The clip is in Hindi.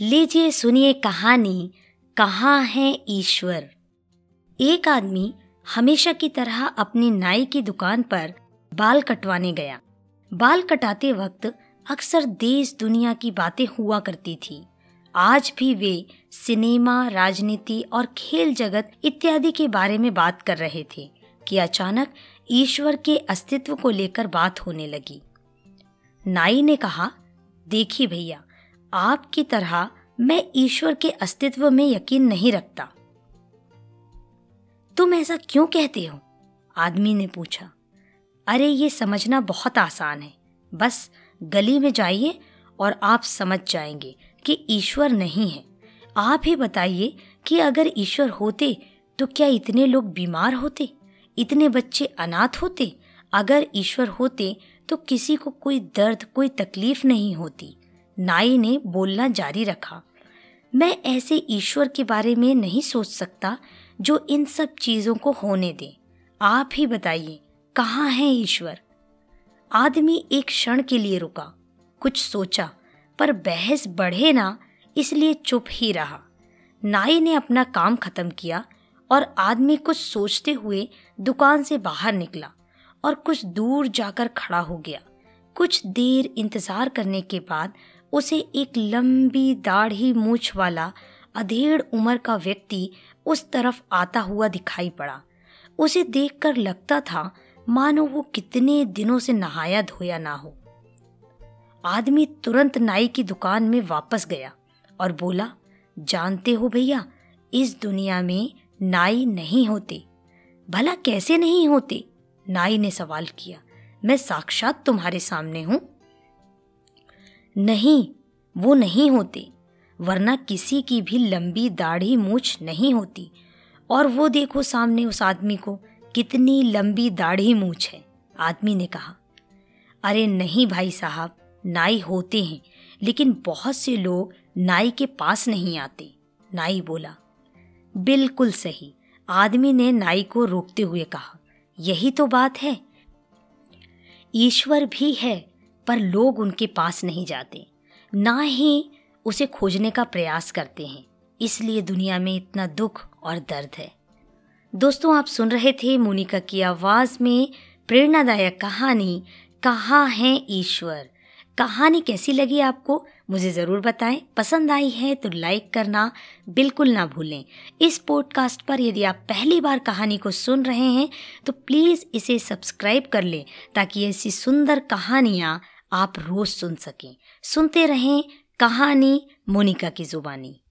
लीजिए सुनिए कहानी, कहाँ है ईश्वर? एक आदमी हमेशा की तरह अपनी नाई की दुकान पर बाल कटवाने गया। बाल कटाते वक्त अक्सर देश दुनिया की बातें हुआ करती थी। आज भी वे सिनेमा, राजनीति और खेल जगत इत्यादि के बारे में बात कर रहे थे कि अचानक ईश्वर के अस्तित्व को लेकर बात होने लगी। नाई ने कहा, देखिए भैया आपकी तरह मैं ईश्वर के अस्तित्व में यकीन नहीं रखता। तुम ऐसा क्यों कहते हो? आदमी ने पूछा। अरे, ये समझना बहुत आसान है। बस गली में जाइए और आप समझ जाएँगे कि ईश्वर नहीं है। आप ही बताइए कि अगर ईश्वर होते तो क्या इतने लोग बीमार होते? इतने बच्चे अनाथ होते? अगर ईश्वर होते तो किसी को कोई दर्द, कोई तकलीफ़ नहीं होती। नाई ने बोलना जारी रखा। मैं ऐसे ईश्वर के बारे में नहीं सोच सकता जो इन सब चीज़ों को होने दे। आप ही बताइए, कहाँ है ईश्वर? आदमी एक क्षण के लिए रुका, कुछ सोचा, पर बहस बढ़े ना, इसलिए चुप ही रहा। नाई ने अपना काम खत्म किया और आदमी कुछ सोचते हुए दुकान से बाहर निकला और कुछ दूर जाकर खड़ा हो गया। कुछ देर इंतज़ार करने के बाद उसे एक लंबी दाढ़ी मूछ वाला अधेड़ उम्र का व्यक्ति उस तरफ़ आता हुआ दिखाई पड़ा। उसे देखकर लगता था, मानो वो कितने दिनों से नहाया धोया ना हो। आदमी तुरंत नाई की दुकान में वापस गया और बोला, जानते हो भैया, इस दुनिया में नाई नहीं होते। भला कैसे नहीं होते? नाई ने सवाल किया, मैं साक्षात तुम्हारे सामने हूँ। नहीं, वो नहीं होते। वरना किसी की भी लंबी दाढ़ी मूछ नहीं होती। और वो देखो सामने उस आदमी को, कितनी लंबी दाढ़ी मूछ है, आदमी ने कहा। अरे नहीं भाई साहब, नाई होते हैं, लेकिन बहुत से लोग नाई के पास नहीं आते, नाई बोला। बिल्कुल सही, आदमी ने नाई को रोकते हुए कहा। यही तो बात है। ईश्वर भी है पर लोग उनके पास नहीं जाते। ना ही उसे खोजने का प्रयास करते हैं। इसलिए दुनिया में इतना दुख और दर्द है। दोस्तों, आप सुन रहे थे मोनिका की आवाज़ में प्रेरणादायक कहानी, कहाँ है ईश्वर? कहानी कैसी लगी आपको? मुझे ज़रूर बताएँ। पसंद आई है तो लाइक करना बिल्कुल ना भूलें। इस पॉडकास्ट पर यदि आप पहली बार कहानी को सुन रहे हैं तो प्लीज़ इसे सब्सक्राइब कर लें ताकि ऐसी सुंदर कहानियाँ आप रोज़ सुन सकें। सुनते रहें कहानी मोनिका की जुबानी।